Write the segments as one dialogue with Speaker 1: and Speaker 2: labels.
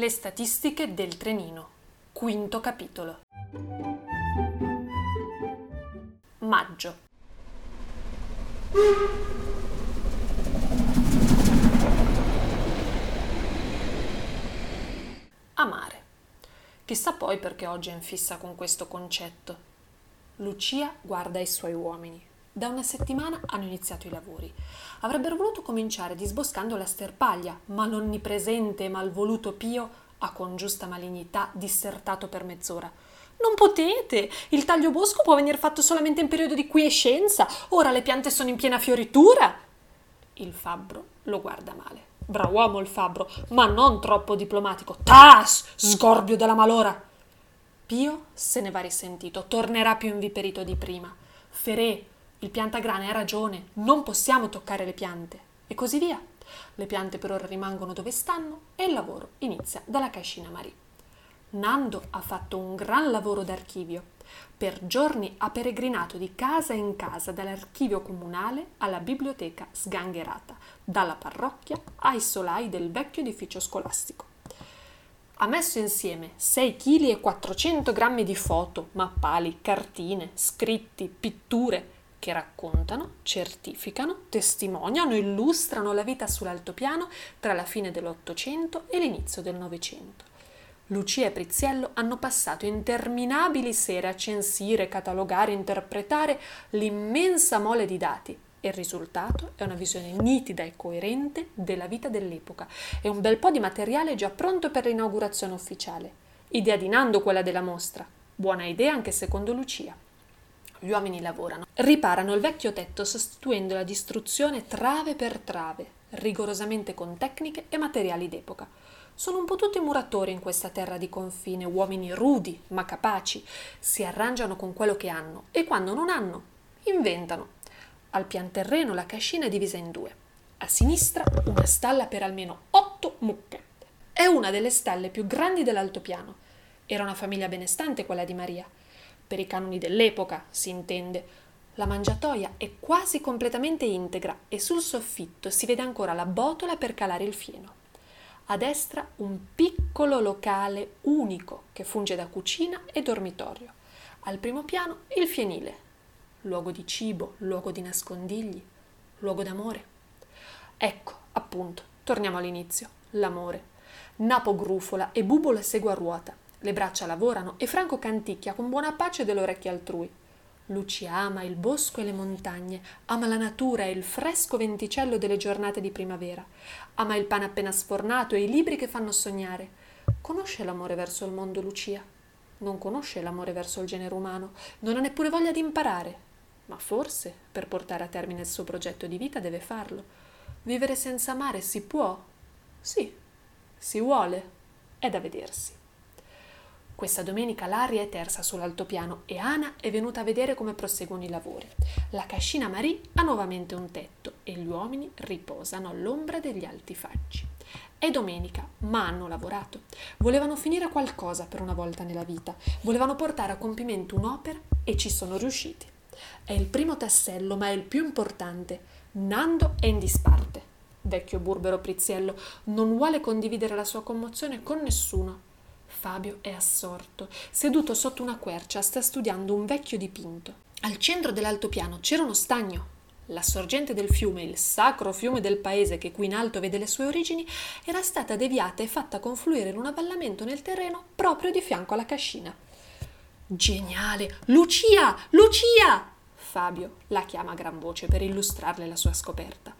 Speaker 1: Le statistiche del trenino. Quinto capitolo. Maggio. Amare. Chissà poi perché oggi è in fissa con questo concetto. Lucia guarda i suoi uomini. Da una settimana hanno iniziato i lavori. Avrebbero voluto cominciare disboscando la sterpaglia, ma l'onnipresente e malvoluto Pio ha con giusta malignità dissertato per mezz'ora. Non potete! Il taglio bosco può venire fatto solamente in periodo di quiescenza. Ora le piante sono in piena fioritura. Il fabbro lo guarda male. Bravo uomo il fabbro, ma non troppo diplomatico. Tas! Sgorbio della malora! Pio se ne va risentito, tornerà più inviperito di prima. Ferè, il piantagrane ha ragione, non possiamo toccare le piante. E così via. Le piante per ora rimangono dove stanno e il lavoro inizia dalla cascina Marie. Nando ha fatto un gran lavoro d'archivio. Per giorni ha peregrinato di casa in casa dall'archivio comunale alla biblioteca sgangherata, dalla parrocchia ai solai del vecchio edificio scolastico. Ha messo insieme 6 kg e 400 grammi di foto, mappali, cartine, scritti, pitture che raccontano, certificano, testimoniano, illustrano la vita sull'altopiano tra la fine dell'Ottocento e l'inizio del Novecento. Lucia e Priziello hanno passato interminabili sere a censire, catalogare, interpretare l'immensa mole di dati e il risultato è una visione nitida e coerente della vita dell'epoca e un bel po' di materiale già pronto per l'inaugurazione ufficiale. Idea di Nando quella della mostra. Buona idea anche secondo Lucia. Gli uomini lavorano, riparano il vecchio tetto sostituendo la distruzione trave per trave, rigorosamente con tecniche e materiali d'epoca. Sono un po' tutti muratori in questa terra di confine, uomini rudi ma capaci, si arrangiano con quello che hanno e quando non hanno, inventano. Al pian terreno la cascina è divisa in due. A sinistra una stalla per almeno otto mucche. È una delle stalle più grandi dell'altopiano. Era una famiglia benestante quella di Maria. Per i canoni dell'epoca, si intende. La mangiatoia è quasi completamente integra e sul soffitto si vede ancora la botola per calare il fieno a destra un piccolo locale unico che funge da cucina e dormitorio. Al primo piano il fienile, luogo di cibo, luogo di nascondigli, luogo d'amore. Ecco, appunto, torniamo all'inizio, l'amore. Napo grufola e Bubola segue a ruota. Le braccia lavorano e Franco canticchia con buona pace delle orecchie altrui. Lucia ama il bosco e le montagne, ama la natura e il fresco venticello delle giornate di primavera, ama il pane appena sfornato e i libri che fanno sognare. Conosce l'amore verso il mondo, Lucia? Non conosce l'amore verso il genere umano, non ha neppure voglia di imparare, ma forse per portare a termine il suo progetto di vita deve farlo. Vivere senza amare si può? Sì, si vuole, è da vedersi. Questa domenica l'aria è tersa sull'altopiano e Ana è venuta a vedere come proseguono i lavori. La cascina Marie ha nuovamente un tetto e gli uomini riposano all'ombra degli alti faggi. È domenica, ma hanno lavorato. Volevano finire qualcosa per una volta nella vita, volevano portare a compimento un'opera e ci sono riusciti. È il primo tassello, ma è il più importante. Nando è in disparte. Vecchio burbero Priziello non vuole condividere la sua commozione con nessuno Fabio è assorto. Seduto sotto una quercia sta studiando un vecchio dipinto. Al centro dell'altopiano c'era uno stagno. La sorgente del fiume, il sacro fiume del paese che qui in alto vede le sue origini, era stata deviata e fatta confluire in un avvallamento nel terreno proprio di fianco alla cascina. Geniale! Lucia! Lucia! Fabio la chiama a gran voce per illustrarle la sua scoperta.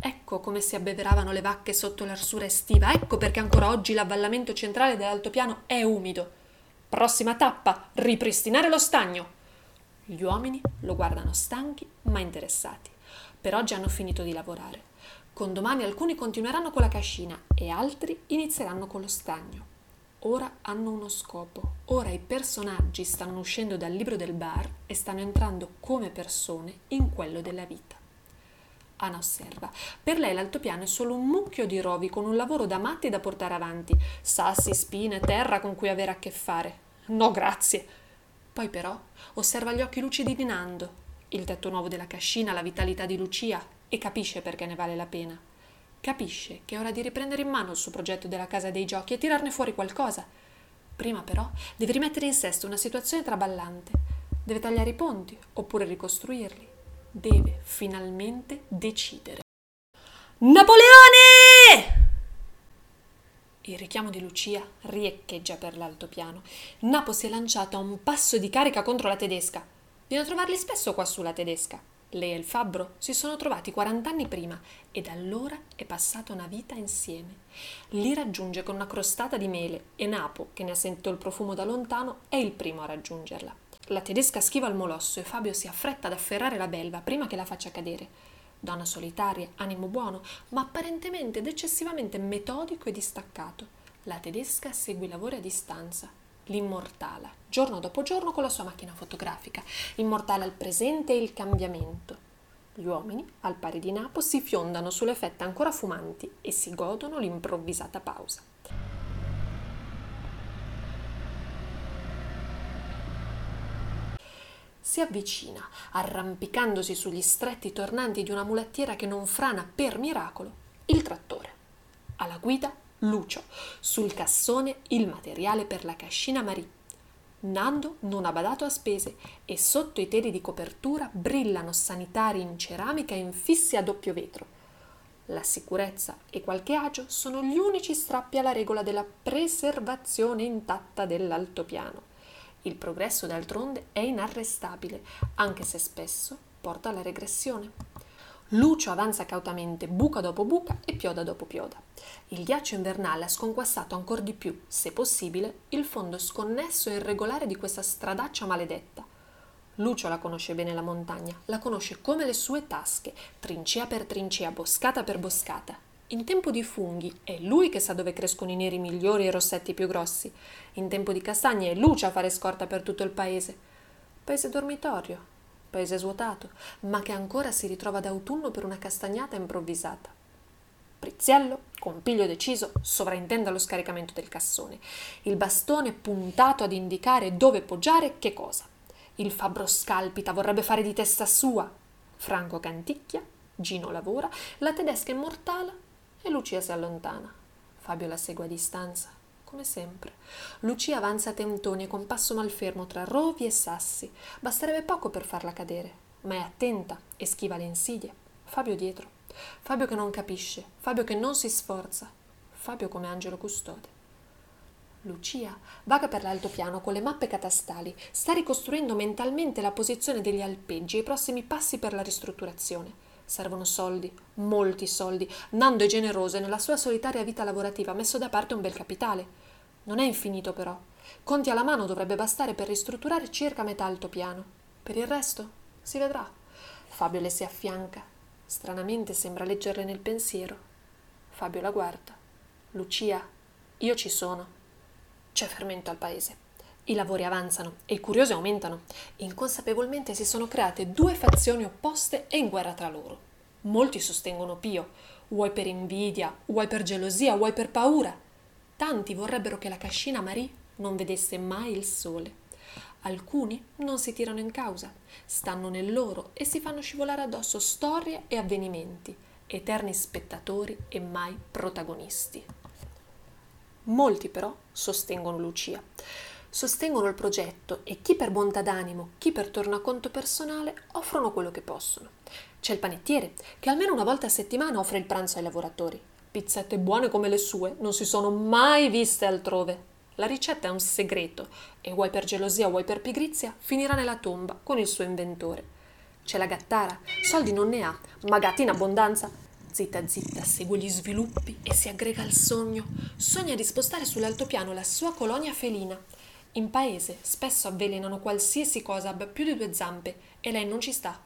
Speaker 1: Ecco come si abbeveravano le vacche sotto l'arsura estiva, ecco perché ancora oggi l'avvallamento centrale dell'altopiano è umido. Prossima tappa, ripristinare lo stagno. Gli uomini lo guardano stanchi ma interessati. Per oggi hanno finito di lavorare. Con domani alcuni continueranno con la cascina e altri inizieranno con lo stagno. Ora hanno uno scopo. Ora i personaggi stanno uscendo dal libro del bar e stanno entrando come persone in quello della vita. Anna osserva. Per lei l'altopiano è solo un mucchio di rovi con un lavoro da matti da portare avanti, sassi, spine, terra con cui avere a che fare. No, grazie. Poi però osserva gli occhi lucidi di Nando, il tetto nuovo della cascina, la vitalità di Lucia e capisce perché ne vale la pena. Capisce che è ora di riprendere in mano il suo progetto della casa dei giochi e tirarne fuori qualcosa. Prima però deve rimettere in sesto una situazione traballante. Deve tagliare i ponti oppure ricostruirli. Deve finalmente decidere. Napoleone! Il richiamo di Lucia riecheggia per l'altopiano. Napo si è lanciato a un passo di carica contro la tedesca. Viene a trovarli spesso qua sulla tedesca. Lei e il fabbro si sono trovati 40 anni prima e da allora è passata una vita insieme. Li raggiunge con una crostata di mele e Napo, che ne ha sentito il profumo da lontano, è il primo a raggiungerla. La tedesca schiva il molosso e Fabio si affretta ad afferrare la belva prima che la faccia cadere. Donna solitaria, animo buono, ma apparentemente ed eccessivamente metodico e distaccato. La tedesca segue i lavori a distanza, l'immortala, giorno dopo giorno con la sua macchina fotografica, immortale al presente e il cambiamento. Gli uomini, al pari di Napo, si fiondano sulle fette ancora fumanti e si godono l'improvvisata pausa. Si avvicina, arrampicandosi sugli stretti tornanti di una mulettiera che non frana per miracolo, il trattore. Alla guida Lucio, sul cassone il materiale per la cascina Marie. Nando non ha badato a spese e sotto i teli di copertura brillano sanitari in ceramica infissi a doppio vetro. La sicurezza e qualche agio sono gli unici strappi alla regola della preservazione intatta dell'altopiano. Il progresso d'altronde è inarrestabile, anche se spesso porta alla regressione. Lucio avanza cautamente buca dopo buca e pioda dopo pioda. Il ghiaccio invernale ha sconquassato ancora di più, se possibile, il fondo sconnesso e irregolare di questa stradaccia maledetta. Lucio la conosce bene la montagna, la conosce come le sue tasche, trincea per trincea, boscata per boscata. In tempo di funghi è lui che sa dove crescono i neri migliori e i rossetti più grossi. In tempo di castagne è Lucio a fare scorta per tutto il paese. Paese dormitorio, paese svuotato, ma che ancora si ritrova d'autunno per una castagnata improvvisata. Priziello, con piglio deciso, sovraintende lo scaricamento del cassone, il bastone puntato ad indicare dove poggiare che cosa. Il fabbro scalpita, vorrebbe fare di testa sua. Franco canticchia, Gino lavora, la tedesca è mortala e Lucia si allontana. Fabio la segue a distanza come sempre. Lucia avanza a tentoni con passo malfermo tra rovi e sassi. Basterebbe poco per farla cadere, ma è attenta e schiva le insidie. Fabio dietro. Fabio che non capisce, Fabio che non si sforza, Fabio come angelo custode. Lucia vaga per l'altopiano con le mappe catastali, sta ricostruendo mentalmente la posizione degli alpeggi e i prossimi passi per la ristrutturazione. Servono soldi, molti soldi. Nando è generoso e nella sua solitaria vita lavorativa ha messo da parte un bel capitale. Non è infinito però. Conti alla mano dovrebbe bastare per ristrutturare circa metà altopiano. Per il resto si vedrà. Fabio le si affianca. Stranamente sembra leggerle nel pensiero. Fabio la guarda. Lucia, io ci sono. C'è fermento al paese. I lavori avanzano e i curiosi aumentano. Inconsapevolmente si sono create due fazioni opposte e in guerra tra loro. Molti sostengono Pio, vuoi per invidia, vuoi per gelosia, vuoi per paura. Tanti vorrebbero che la cascina Marie non vedesse mai il sole. Alcuni non si tirano in causa, stanno nel loro e si fanno scivolare addosso storie e avvenimenti, eterni spettatori e mai protagonisti. Molti però sostengono Lucia sostengono il progetto e chi per bontà d'animo, chi per tornaconto personale offrono quello che possono. C'è il panettiere che almeno una volta a settimana offre il pranzo ai lavoratori. Pizzette buone come le sue non si sono mai viste altrove. La ricetta è un segreto e vuoi per gelosia vuoi per pigrizia finirà nella tomba con il suo inventore. C'è la gattara, soldi non ne ha, ma gatti in abbondanza. Zitta zitta segue gli sviluppi e si aggrega al sogno. Sogna di spostare sull'altopiano la sua colonia felina in paese spesso avvelenano qualsiasi cosa abbia più di due zampe e lei non ci sta.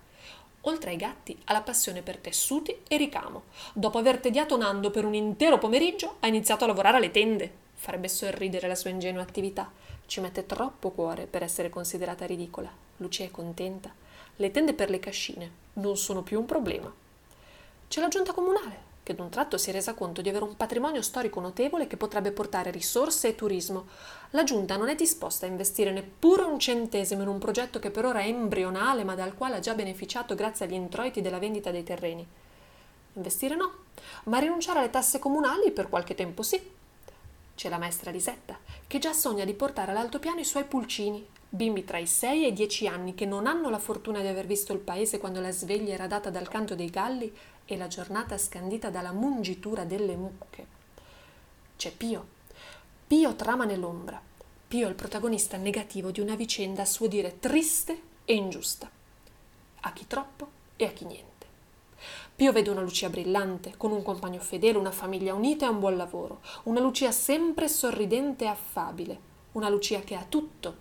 Speaker 1: Oltre ai gatti, ha la passione per tessuti e ricamo. Dopo aver tediato Nando per un intero pomeriggio, ha iniziato a lavorare alle tende. Farebbe sorridere la sua ingenua attività. Ci mette troppo cuore per essere considerata ridicola. Lucia è contenta. Le tende per le cascine non sono più un problema. C'è la giunta comunale, che d'un tratto si è resa conto di avere un patrimonio storico notevole che potrebbe portare risorse e turismo. La giunta non è disposta a investire neppure un centesimo in un progetto che per ora è embrionale ma dal quale ha già beneficiato grazie agli introiti della vendita dei terreni. Investire no, ma rinunciare alle tasse comunali per qualche tempo sì. C'è la maestra Lisetta, che già sogna di portare all'altopiano i suoi pulcini, bimbi tra i 6 e i 10 anni che non hanno la fortuna di aver visto il paese quando la sveglia era data dal canto dei galli e la giornata scandita dalla mungitura delle mucche. C'è Pio. Pio trama nell'ombra. Pio è il protagonista negativo di una vicenda a suo dire triste e ingiusta. A chi troppo e a chi niente. Pio vede una Lucia brillante, con un compagno fedele, una famiglia unita e un buon lavoro, una Lucia sempre sorridente e affabile, una Lucia che ha tutto.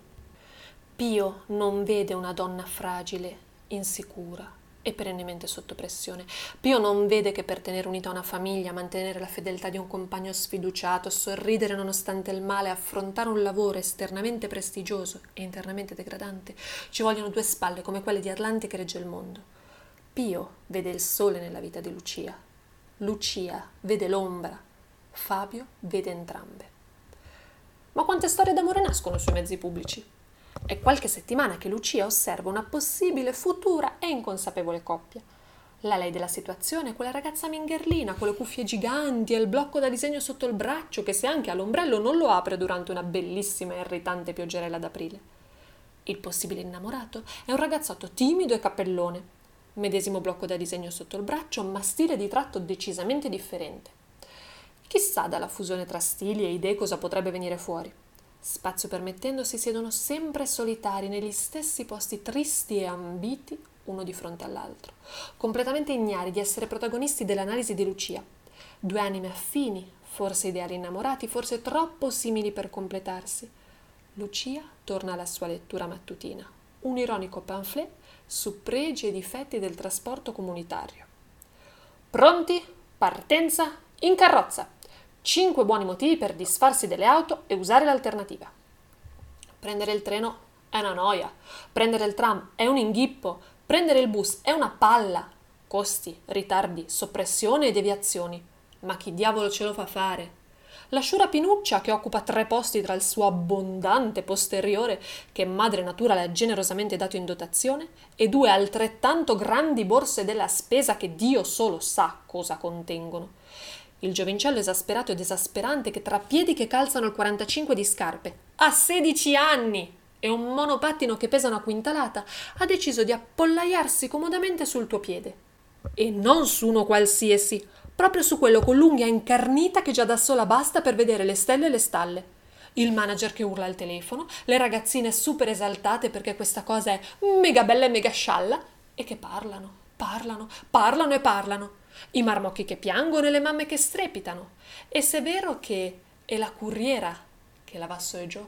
Speaker 1: Pio non vede una donna fragile, insicura e perennemente sotto pressione. Pio non vede che per tenere unita una famiglia, mantenere la fedeltà di un compagno sfiduciato, sorridere nonostante il male, affrontare un lavoro esternamente prestigioso e internamente degradante, ci vogliono due spalle come quelle di Atlante che regge il mondo. Pio vede il sole nella vita di Lucia. Lucia vede l'ombra. Fabio vede entrambe. Ma quante storie d'amore nascono sui mezzi pubblici? È qualche settimana che Lucia osserva una possibile futura e inconsapevole coppia. La lei della situazione è quella ragazza mingherlina con le cuffie giganti e il blocco da disegno sotto il braccio che se anche ha l'ombrello non lo apre durante una bellissima e irritante pioggerella d'aprile. Il possibile innamorato è un ragazzotto timido e cappellone, medesimo blocco da disegno sotto il braccio, ma stile di tratto decisamente differente. Chissà dalla fusione tra stili e idee cosa potrebbe venire fuori. Spazio permettendo si siedono sempre solitari negli stessi posti tristi e ambiti uno di fronte all'altro, completamente ignari di essere protagonisti dell'analisi di Lucia. Due anime affini, forse ideali innamorati, forse troppo simili per completarsi. Lucia torna alla sua lettura mattutina, un ironico pamphlet su pregi e difetti del trasporto comunitario. Pronti? Partenza in carrozza. Cinque buoni motivi per disfarsi delle auto e usare l'alternativa. Prendere il treno è una noia, prendere il tram è un inghippo, prendere il bus è una palla. Costi, ritardi, soppressione e deviazioni. Ma chi diavolo ce lo fa fare? la sciura Pinuccia che occupa tre posti tra il suo abbondante posteriore che madre natura le ha generosamente dato in dotazione e due altrettanto grandi borse della spesa che Dio solo sa cosa contengono. Il giovincello esasperato ed esasperante che tra piedi che calzano il 45 di scarpe, a 16 anni, e un monopattino che pesa una quintalata, ha deciso di appollaiarsi comodamente sul tuo piede. E non su uno qualsiasi, proprio su quello con l'unghia incarnita che già da sola basta per vedere le stelle e le stalle. Il manager che urla al telefono, le ragazzine super esaltate perché questa cosa è mega bella e mega scialla e che parlano, parlano, parlano e parlano. I marmocchi che piangono e le mamme che strepitano. E se è vero che è la curriera che la va giù,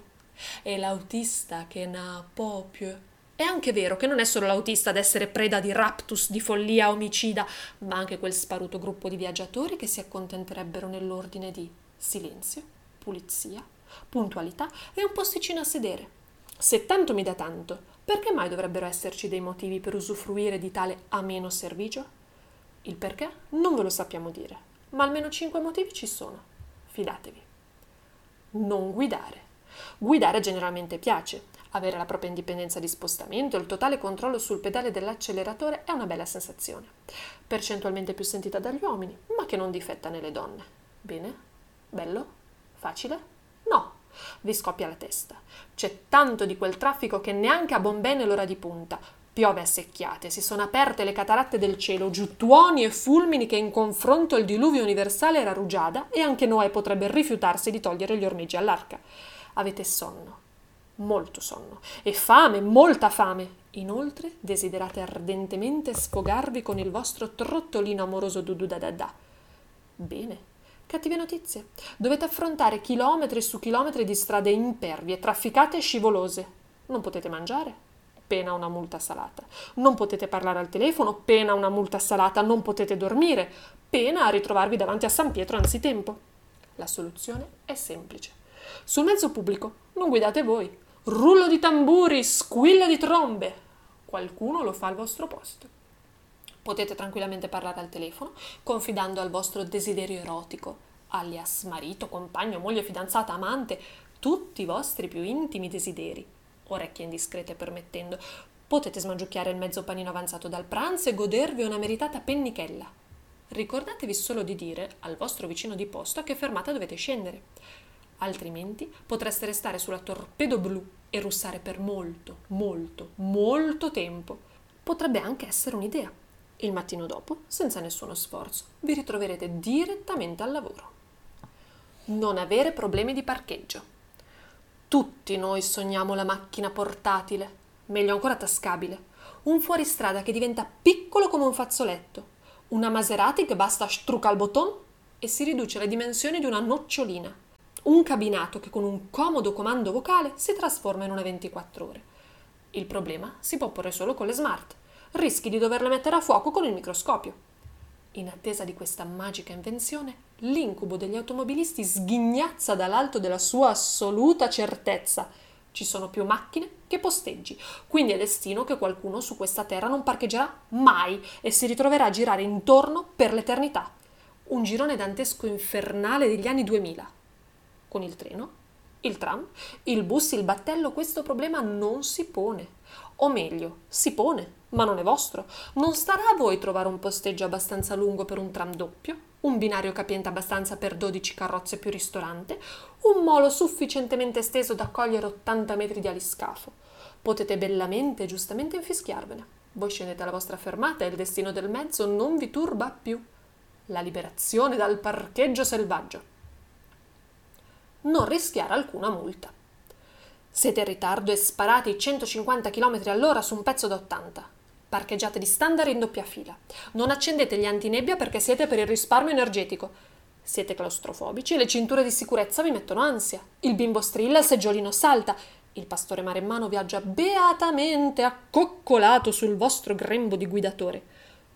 Speaker 1: è l'autista che n'a proprio è anche vero che non è solo l'autista ad essere preda di raptus, di follia omicida, ma anche quel sparuto gruppo di viaggiatori che si accontenterebbero nell'ordine di silenzio, pulizia, puntualità e un posticino a sedere. Se tanto mi dà tanto, perché mai dovrebbero esserci dei motivi per usufruire di tale ameno servigio? Il perché non ve lo sappiamo dire, ma almeno cinque motivi ci sono. Fidatevi. Non guidare. Guidare generalmente piace, avere la propria indipendenza di spostamento, il totale controllo sul pedale dell'acceleratore è una bella sensazione, percentualmente più sentita dagli uomini, ma che non difetta nelle donne. Bene? Bello? Facile? No, vi scoppia la testa. C'è tanto di quel traffico che neanche a Bombay l'ora di punta. Piove a secchiate, si sono aperte le cataratte del cielo, giù tuoni e fulmini che in confronto il diluvio universale era rugiada e anche Noè potrebbe rifiutarsi di togliere gli ormeggi all'arca. Avete sonno, molto sonno e fame, molta fame. Inoltre desiderate ardentemente sfogarvi con il vostro trottolino amoroso dudu da da da. Bene. Cattive notizie. Dovete affrontare chilometri su chilometri di strade impervie, trafficate e scivolose. Non potete mangiare, pena una multa salata. Non potete parlare al telefono, pena una multa salata. Non potete dormire, pena a ritrovarvi davanti a San Pietro anzitempo. La soluzione è semplice. Sul mezzo pubblico non guidate voi, rullo di tamburi, squillo di trombe. Qualcuno lo fa al vostro posto. Potete tranquillamente parlare al telefono, confidando al vostro desiderio erotico, alias marito, compagno, moglie, fidanzata, amante, tutti i vostri più intimi desideri, orecchie indiscrete permettendo. Potete smangiucchiare il mezzo panino avanzato dal pranzo e godervi una meritata pennichella. ricordatevi solo di dire al vostro vicino di posto a che fermata dovete scendere. Altrimenti potreste restare sulla torpedo blu e russare per molto, molto, molto tempo. Potrebbe anche essere un'idea. Il mattino dopo, senza nessuno sforzo, vi ritroverete direttamente al lavoro. Non avere problemi di parcheggio. Tutti noi sogniamo la macchina portatile, meglio ancora tascabile, un fuoristrada che diventa piccolo come un fazzoletto, una Maserati che basta struca al botton e si riduce alle dimensioni di una nocciolina, un cabinato che con un comodo comando vocale si trasforma in una 24 ore. Il problema si può porre solo con le smart, rischi di doverle mettere a fuoco con il microscopio. In attesa di questa magica invenzione, l'incubo degli automobilisti sghignazza dall'alto della sua assoluta certezza ci sono più macchine che posteggi, quindi è destino che qualcuno su questa terra non parcheggerà mai e si ritroverà a girare intorno per l'eternità. Un girone dantesco infernale degli anni 2000. Con il treno, il tram, il bus, il battello, questo problema non si pone. O meglio, si pone, ma non è vostro. Non starà a voi trovare un posteggio abbastanza lungo per un tram doppio, un binario capiente abbastanza per 12 carrozze più ristorante, un molo sufficientemente esteso da accogliere 80 metri di aliscafo. Potete bellamente e giustamente infischiarvene. Voi scendete alla vostra fermata e il destino del mezzo non vi turba più. La liberazione dal parcheggio selvaggio. Non rischiare alcuna multa. Siete in ritardo e sparate 150 km all'ora su un pezzo da 80 parcheggiate di standard in doppia fila. Non accendete gli antinebbia perché siete per il risparmio energetico. Siete claustrofobici e le cinture di sicurezza vi mettono ansia. Il bimbo strilla, il seggiolino salta. Il pastore maremmano viaggia beatamente accoccolato sul vostro grembo di guidatore.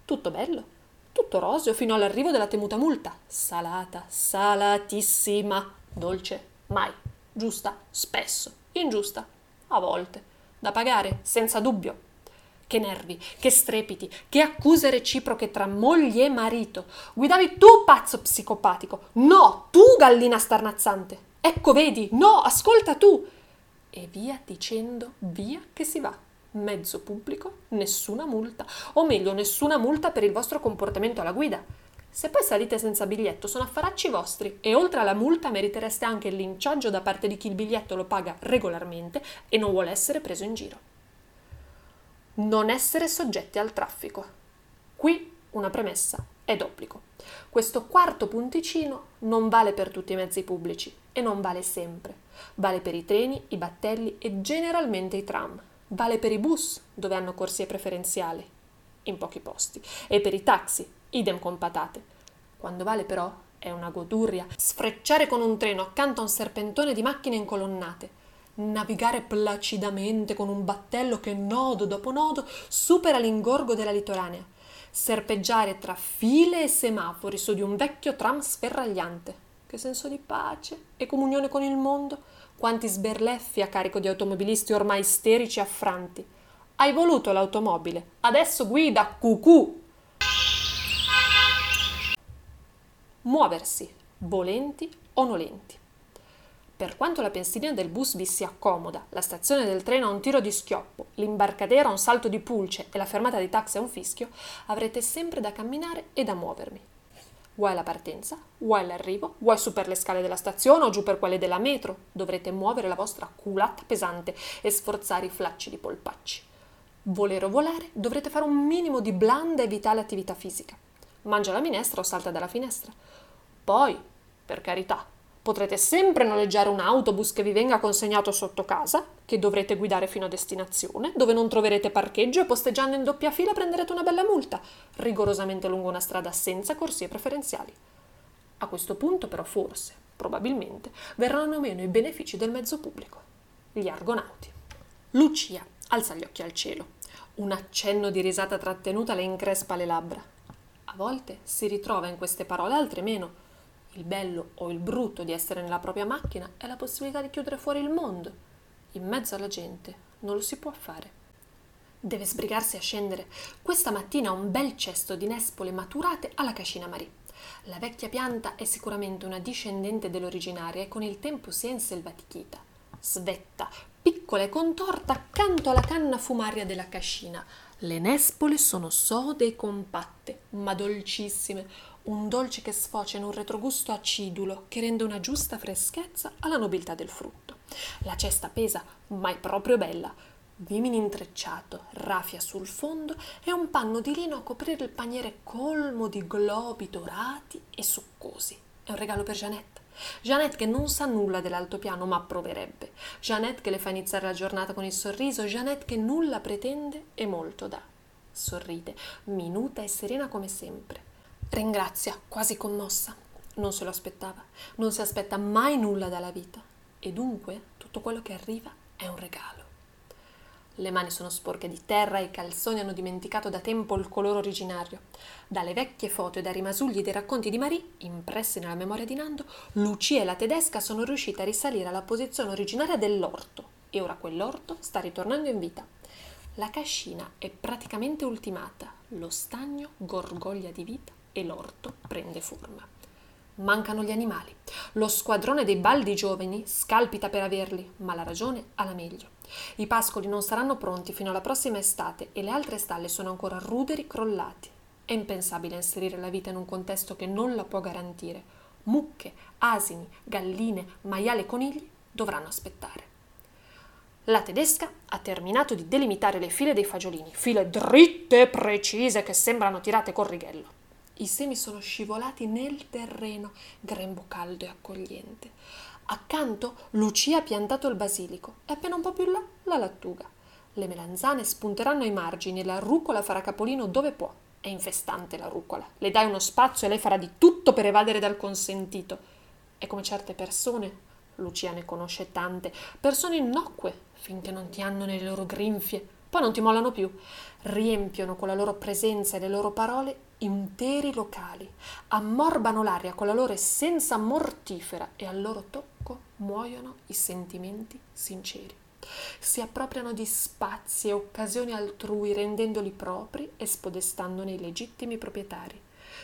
Speaker 1: Tutto bello, tutto roseo fino all'arrivo della temuta multa. Salata, salatissima, dolce, mai, giusta, spesso, ingiusta, a volte, da pagare, senza dubbio. Che nervi, che strepiti, che accuse reciproche tra moglie e marito. Guidavi tu, pazzo psicopatico. No, tu, gallina starnazzante. Ecco, vedi, no, ascolta tu. E via dicendo, via che si va. Mezzo pubblico, nessuna multa. O meglio, nessuna multa per il vostro comportamento alla guida. Se poi salite senza biglietto, sono affaracci vostri e oltre alla multa meritereste anche il linciaggio da parte di chi il biglietto lo paga regolarmente e non vuole essere preso in giro non essere soggetti al traffico. Qui una premessa è d'obbligo. Questo quarto punticino non vale per tutti i mezzi pubblici e non vale sempre. Vale per i treni, i battelli e generalmente i tram. Vale per i bus, dove hanno corsie preferenziali, in pochi posti, e per i taxi, idem con patate. Quando vale però è una godurria sfrecciare con un treno accanto a un serpentone di macchine incolonnate, navigare placidamente con un battello che nodo dopo nodo supera l'ingorgo della litoranea, serpeggiare tra file e semafori su di un vecchio tram sferragliante. Che senso di pace e comunione con il mondo! Quanti sberleffi a carico di automobilisti ormai isterici e affranti. Hai voluto l'automobile, adesso guida, cucù! Muoversi, volenti o nolenti. Per quanto la pensilina del bus vi sia comoda, la stazione del treno a un tiro di schioppo, l'imbarcadera a un salto di pulce e la fermata di taxi a un fischio, avrete sempre da camminare e da muovermi. Vuoi alla partenza, vuoi all'arrivo, vuoi su per le scale della stazione o giù per quelle della metro, dovrete muovere la vostra culatta pesante e sforzare i flaccidi polpacci. Volere o volare, dovrete fare un minimo di blanda e vitale attività fisica. Mangia la minestra o salta dalla finestra. Poi, per carità, Potrete sempre noleggiare un autobus che vi venga consegnato sotto casa, che dovrete guidare fino a destinazione, dove non troverete parcheggio e posteggiando in doppia fila prenderete una bella multa, rigorosamente lungo una strada senza corsie preferenziali. A questo punto però forse, probabilmente, verranno meno i benefici del mezzo pubblico. Gli argonauti. Lucia alza gli occhi al cielo. Un accenno di risata trattenuta le increspa le labbra. A volte si ritrova in queste parole, altre meno, il bello o il brutto di essere nella propria macchina è la possibilità di chiudere fuori il mondo. In mezzo alla gente non lo si può fare. Deve sbrigarsi a scendere. Questa mattina un bel cesto di nespole maturate alla cascina Marie. La vecchia pianta è sicuramente una discendente dell'originaria e con il tempo si è inselvatichita. Svetta, piccola e contorta accanto alla canna fumaria della cascina, Le nespole sono sode e compatte, ma dolcissime, un dolce che sfocia in un retrogusto acidulo che rende una giusta freschezza alla nobiltà del frutto. La cesta pesa, ma è proprio bella. Vimini intrecciato, raffia sul fondo e un panno di lino a coprire il paniere colmo di globi dorati e succosi. È un regalo per Jeannette. Jeannette che non sa nulla dell'altopiano ma approverebbe. Jeannette che le fa iniziare la giornata con il sorriso. Jeannette che nulla pretende e molto dà. Sorride, minuta e serena come sempre. Ringrazia, quasi commossa. Non se lo aspettava. Non si aspetta mai nulla dalla vita. E dunque tutto quello che arriva è un regalo. Le mani sono sporche di terra e i calzoni hanno dimenticato da tempo il colore originario. Dalle vecchie foto e dai rimasugli dei racconti di Marie, impressi nella memoria di Nando, Lucia e la tedesca sono riuscite a risalire alla posizione originaria dell'orto e ora quell'orto sta ritornando in vita. La cascina è praticamente ultimata, lo stagno gorgoglia di vita e l'orto prende forma. Mancano gli animali. Lo squadrone dei baldi giovani scalpita per averli, ma la ragione ha la meglio. I pascoli non saranno pronti fino alla prossima estate e le altre stalle sono ancora ruderi crollati. È impensabile inserire la vita in un contesto che non la può garantire. Mucche, asini, galline, maiali e conigli dovranno aspettare. La tedesca ha terminato di delimitare le file dei fagiolini, file dritte e precise che sembrano tirate col righello. I semi sono scivolati nel terreno, grembo caldo e accogliente. Accanto Lucia ha piantato il basilico e appena un po' più là la lattuga. Le melanzane spunteranno ai margini e la rucola farà capolino dove può. È infestante la rucola. Le dai uno spazio e lei farà di tutto per evadere dal consentito. È come certe persone, Lucia ne conosce tante, persone innocue finché non ti hanno nelle loro grinfie, poi non ti mollano più. Riempiono con la loro presenza e le loro parole interi locali, ammorbano l'aria con la loro essenza mortifera e al loro tocco muoiono i sentimenti sinceri. Si appropriano di spazi e occasioni altrui rendendoli propri e spodestandone i legittimi proprietari.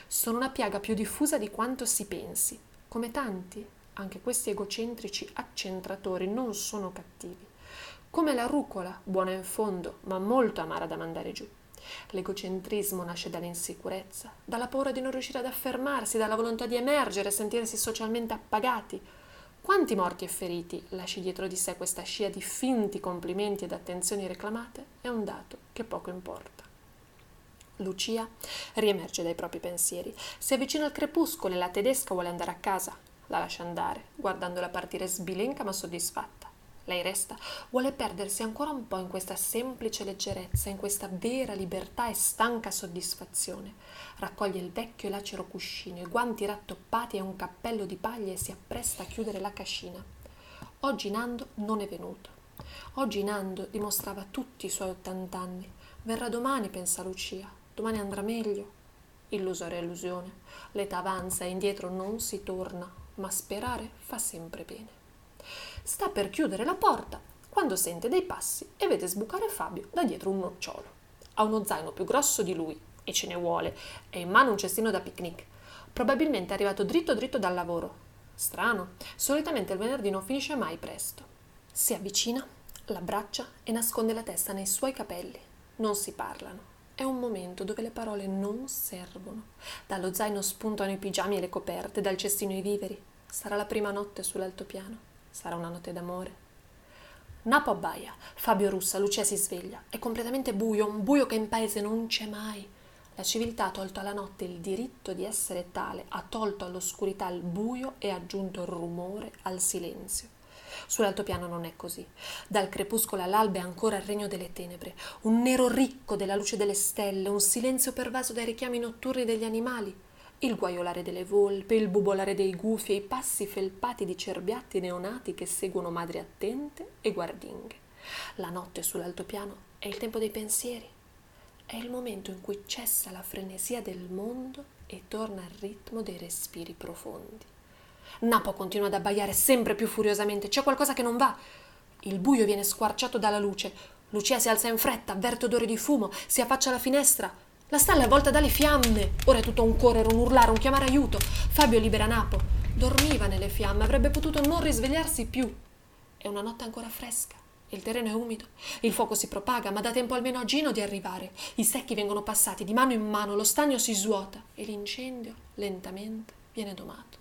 Speaker 1: Sono una piaga più diffusa di quanto si pensi. Come tanti, anche questi egocentrici accentratori non sono cattivi. Come la rucola, buona in fondo, ma molto amara da mandare giù. L'egocentrismo nasce dall'insicurezza, dalla paura di non riuscire ad affermarsi, dalla volontà di emergere, sentirsi socialmente appagati. Quanti morti e feriti lasci dietro di sé questa scia di finti complimenti ed attenzioni reclamate è un dato che poco importa. Lucia riemerge dai propri pensieri, si avvicina al crepuscolo e la tedesca vuole andare a casa. La lascia andare, guardandola partire sbilenca ma soddisfatta. Lei resta, vuole perdersi ancora un po' in questa semplice leggerezza, in questa vera libertà e stanca soddisfazione. Raccoglie il vecchio e lacero cuscino, i guanti rattoppati e un cappello di paglia e si appresta a chiudere la cascina. Oggi Nando non è venuto. Oggi Nando dimostrava tutti i suoi ottant'anni. Verrà domani, pensa Lucia. Domani andrà meglio. Illusoria illusione. L'età avanza e indietro non si torna, ma sperare fa sempre bene. Sta per chiudere la porta quando sente dei passi e vede sbucare Fabio da dietro un nocciolo. Ha uno zaino più grosso di lui e ce ne vuole, e in mano un cestino da picnic. Probabilmente è arrivato dritto dritto dal lavoro. Strano, solitamente il venerdì non finisce mai presto. Si avvicina, l'abbraccia e nasconde la testa nei suoi capelli. Non si parlano. È un momento dove le parole non servono. Dallo zaino spuntano i pigiami e le coperte, dal cestino i viveri. Sarà la prima notte sull'altopiano. Sarà una notte d'amore. Napo abbaia, Fabio russa, Lucia si sveglia. È completamente buio, un buio che in paese non c'è mai. La civiltà ha tolto alla notte il diritto di essere tale, ha tolto all'oscurità il buio e ha aggiunto il rumore al silenzio. Sull'altopiano non è così. Dal crepuscolo all'alba è ancora il regno delle tenebre, un nero ricco della luce delle stelle, un silenzio pervaso dai richiami notturni degli animali il guaiolare delle volpi, il bubolare dei gufi e i passi felpati di cerbiatti neonati che seguono madri attente e guardinghe. La notte sull'altopiano è il tempo dei pensieri, è il momento in cui cessa la frenesia del mondo e torna il ritmo dei respiri profondi. Napo continua ad abbaiare sempre più furiosamente, c'è qualcosa che non va. Il buio viene squarciato dalla luce. Lucia si alza in fretta, avverte odori di fumo, si affaccia alla finestra. La stalla è avvolta dalle fiamme. Ora è tutto un correre, un urlare, un chiamare aiuto. Fabio libera Napo. Dormiva nelle fiamme, avrebbe potuto non risvegliarsi più. È una notte ancora fresca. Il terreno è umido, il fuoco si propaga, ma dà tempo almeno a Gino di arrivare. I secchi vengono passati di mano in mano, lo stagno si svuota e l'incendio, lentamente, viene domato.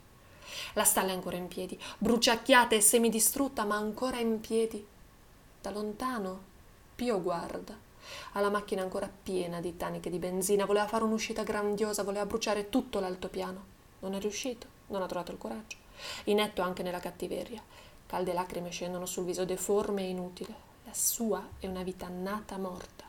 Speaker 1: La stalla è ancora in piedi, bruciacchiata e semidistrutta, ma ancora in piedi. Da lontano Pio guarda. Ha la macchina ancora piena di taniche di benzina, voleva fare un'uscita grandiosa, voleva bruciare tutto l'altopiano. Non è riuscito, non ha trovato il coraggio. Inetto anche nella cattiveria. Calde lacrime scendono sul viso deforme e inutile. La sua è una vita nata morta.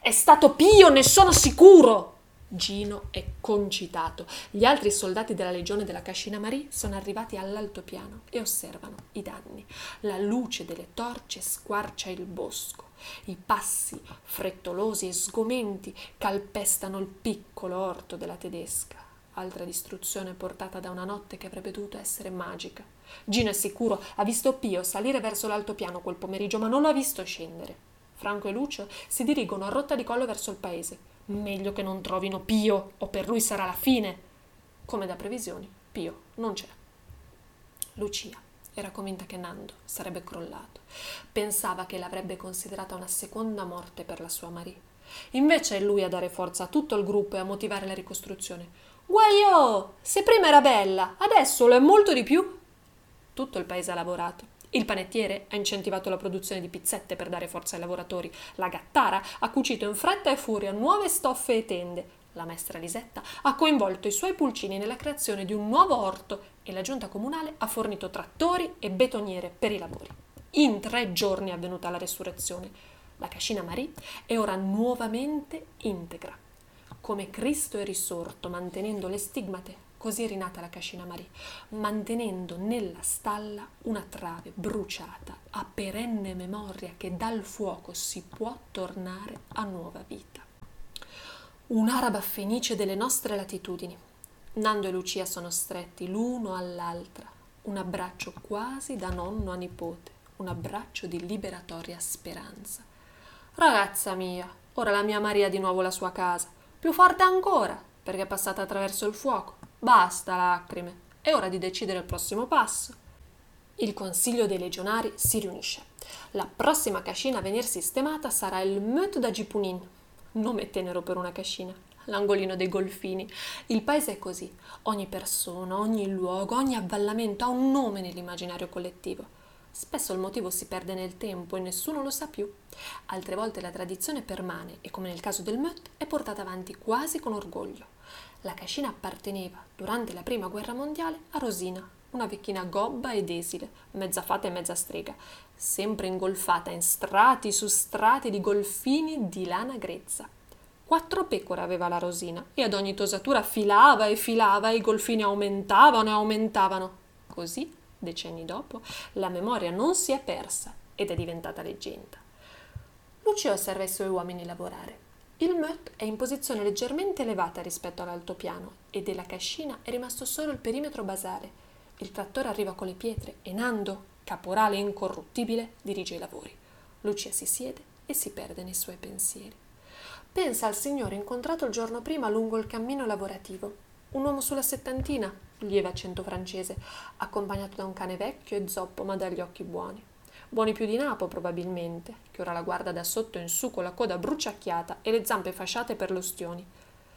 Speaker 1: È stato Pio, ne sono sicuro! Gino è concitato. Gli altri soldati della legione della Cascina Marie sono arrivati all'altopiano e osservano i danni. La luce delle torce squarcia il bosco. I passi frettolosi e sgomenti calpestano il piccolo orto della tedesca. Altra distruzione portata da una notte che avrebbe dovuto essere magica. Gino è sicuro, ha visto Pio salire verso l'altopiano quel pomeriggio, ma non lo ha visto scendere. Franco e Lucio si dirigono a rotta di collo verso il paese. Meglio che non trovino Pio, o per lui sarà la fine. Come da previsioni, Pio non c'è. Lucia era convinta che Nando sarebbe crollato. Pensava che l'avrebbe considerata una seconda morte per la sua Marie. Invece è lui a dare forza a tutto il gruppo e a motivare la ricostruzione. Guaio! Se prima era bella, adesso lo è molto di più. Tutto il paese ha lavorato. Il panettiere ha incentivato la produzione di pizzette per dare forza ai lavoratori. La gattara ha cucito in fretta e furia nuove stoffe e tende. La maestra Lisetta ha coinvolto i suoi pulcini nella creazione di un nuovo orto e la giunta comunale ha fornito trattori e betoniere per i lavori. In tre giorni è avvenuta la resurrezione. La cascina Marie è ora nuovamente integra. Come Cristo è risorto, mantenendo le stigmate Così è rinata la cascina Marie, mantenendo nella stalla una trave bruciata a perenne memoria che dal fuoco si può tornare a nuova vita. Un'araba fenice delle nostre latitudini. Nando e Lucia sono stretti l'uno all'altra, un abbraccio quasi da nonno a nipote, un abbraccio di liberatoria speranza. Ragazza mia, ora la mia Maria ha di nuovo la sua casa, più forte ancora, perché è passata attraverso il fuoco Basta lacrime, è ora di decidere il prossimo passo. Il consiglio dei legionari si riunisce. La prossima cascina a venir sistemata sarà il Meut da Gipunin, nome tenero per una cascina, l'angolino dei golfini. Il paese è così, ogni persona, ogni luogo, ogni avvallamento ha un nome nell'immaginario collettivo. Spesso il motivo si perde nel tempo e nessuno lo sa più. Altre volte la tradizione permane e, come nel caso del Meut, è portata avanti quasi con orgoglio. La cascina apparteneva, durante la prima guerra mondiale, a Rosina, una vecchina gobba ed esile, mezza fata e mezza strega, sempre ingolfata in strati su strati di golfini di lana grezza. Quattro pecore aveva la Rosina e ad ogni tosatura filava e filava e i golfini aumentavano e aumentavano. Così, decenni dopo, la memoria non si è persa ed è diventata leggenda. Lucio osserva i suoi uomini lavorare. Il Meut è in posizione leggermente elevata rispetto all'altopiano e della cascina è rimasto solo il perimetro basale. Il trattore arriva con le pietre e Nando, caporale incorruttibile, dirige i lavori. Lucia si siede e si perde nei suoi pensieri. Pensa al signore incontrato il giorno prima lungo il cammino lavorativo. Un uomo sulla settantina, lieve accento francese, accompagnato da un cane vecchio e zoppo ma dagli occhi buoni buoni più di Napo probabilmente, che ora la guarda da sotto in su con la coda bruciacchiata e le zampe fasciate per l'ostioni.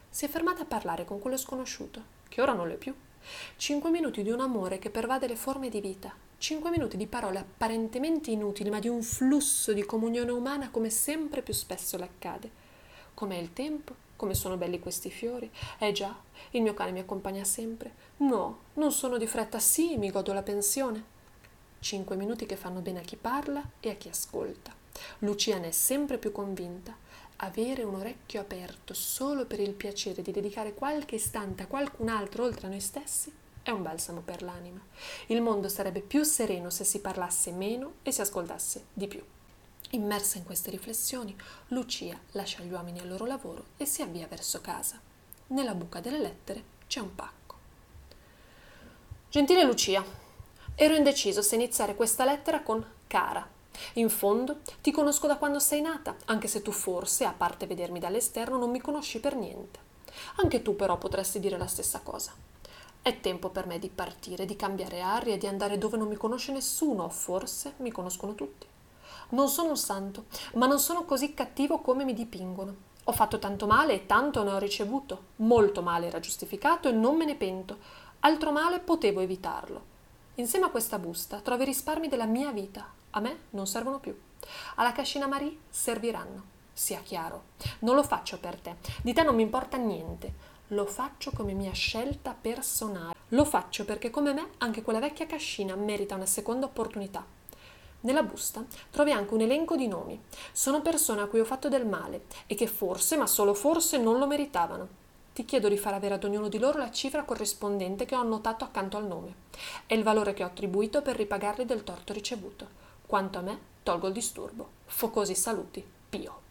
Speaker 1: Si è fermata a parlare con quello sconosciuto, che ora non lo è più. Cinque minuti di un amore che pervade le forme di vita, cinque minuti di parole apparentemente inutili, ma di un flusso di comunione umana come sempre più spesso le accade. Com'è il tempo? Come sono belli questi fiori? Eh già, il mio cane mi accompagna sempre. No, non sono di fretta, sì, mi godo la pensione. Cinque minuti che fanno bene a chi parla e a chi ascolta. Lucia ne è sempre più convinta. Avere un orecchio aperto solo per il piacere di dedicare qualche istante a qualcun altro oltre a noi stessi è un balsamo per l'anima. Il mondo sarebbe più sereno se si parlasse meno e si ascoltasse di più. Immersa in queste riflessioni, Lucia lascia gli uomini al loro lavoro e si avvia verso casa. Nella buca delle lettere c'è un pacco. Gentile Lucia, Ero indeciso se iniziare questa lettera con cara. In fondo, ti conosco da quando sei nata, anche se tu forse, a parte vedermi dall'esterno, non mi conosci per niente. Anche tu però potresti dire la stessa cosa. È tempo per me di partire, di cambiare aria di andare dove non mi conosce nessuno, forse mi conoscono tutti. Non sono un santo, ma non sono così cattivo come mi dipingono. Ho fatto tanto male e tanto ne ho ricevuto. Molto male era giustificato e non me ne pento. Altro male potevo evitarlo. Insieme a questa busta trovo i risparmi della mia vita. A me non servono più. Alla cascina Marie serviranno. Sia chiaro, non lo faccio per te. Di te non mi importa niente. Lo faccio come mia scelta personale. Lo faccio perché come me anche quella vecchia cascina merita una seconda opportunità. Nella busta trovi anche un elenco di nomi. Sono persone a cui ho fatto del male e che forse, ma solo forse, non lo meritavano. Ti chiedo di far avere ad ognuno di loro la cifra corrispondente che ho annotato accanto al nome. È il valore che ho attribuito per ripagarli del torto ricevuto. Quanto a me, tolgo il disturbo. Focosi saluti, Pio.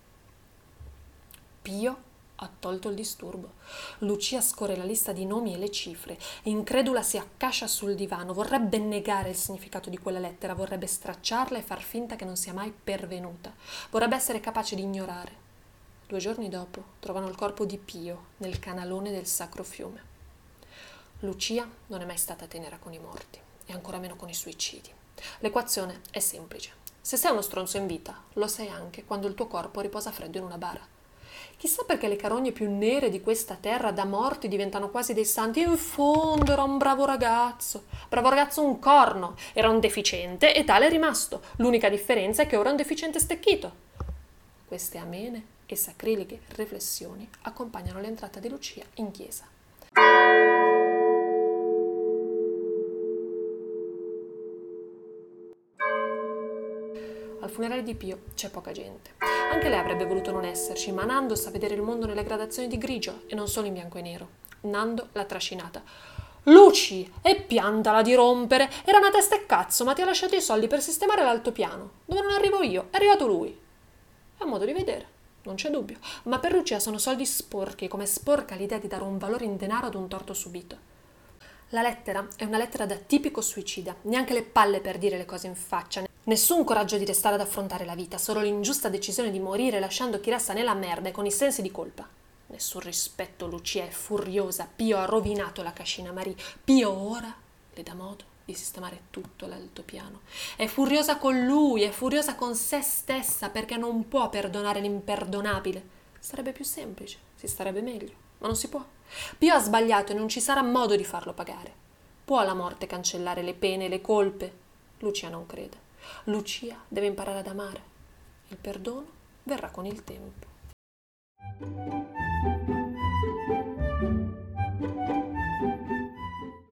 Speaker 1: Pio ha tolto il disturbo. Lucia scorre la lista di nomi e le cifre. Incredula si accascia sul divano. Vorrebbe negare il significato di quella lettera, vorrebbe stracciarla e far finta che non sia mai pervenuta. Vorrebbe essere capace di ignorare. Due giorni dopo trovano il corpo di Pio nel canalone del sacro fiume. Lucia non è mai stata tenera con i morti e ancora meno con i suicidi. L'equazione è semplice. Se sei uno stronzo in vita, lo sei anche quando il tuo corpo riposa freddo in una bara. Chissà perché le carogne più nere di questa terra da morti diventano quasi dei santi. In fondo era un bravo ragazzo. Bravo ragazzo un corno. Era un deficiente e tale è rimasto. L'unica differenza è che ora è un deficiente stecchito. Queste amene e sacrileghe riflessioni accompagnano l'entrata di Lucia in chiesa. Al funerale di Pio c'è poca gente. Anche lei avrebbe voluto non esserci, ma Nando sa vedere il mondo nelle gradazioni di grigio e non solo in bianco e nero. Nando l'ha trascinata. Luci! E piantala di rompere! Era una testa e cazzo, ma ti ha lasciato i soldi per sistemare l'altopiano. Dove non arrivo io, è arrivato lui. È un modo di vedere, non c'è dubbio. Ma per Lucia sono soldi sporchi, come sporca l'idea di dare un valore in denaro ad un torto subito. La lettera è una lettera da tipico suicida, neanche le palle per dire le cose in faccia, Nessun coraggio di restare ad affrontare la vita, solo l'ingiusta decisione di morire lasciando chi resta nella merda e con i sensi di colpa. Nessun rispetto, Lucia è furiosa. Pio ha rovinato la cascina Marie. Pio ora le dà modo di sistemare tutto l'altopiano. È furiosa con lui, è furiosa con se stessa perché non può perdonare l'imperdonabile. Sarebbe più semplice, si starebbe meglio, ma non si può. Pio ha sbagliato e non ci sarà modo di farlo pagare. Può la morte cancellare le pene e le colpe? Lucia non crede. Lucia deve imparare ad amare. Il perdono verrà con il tempo.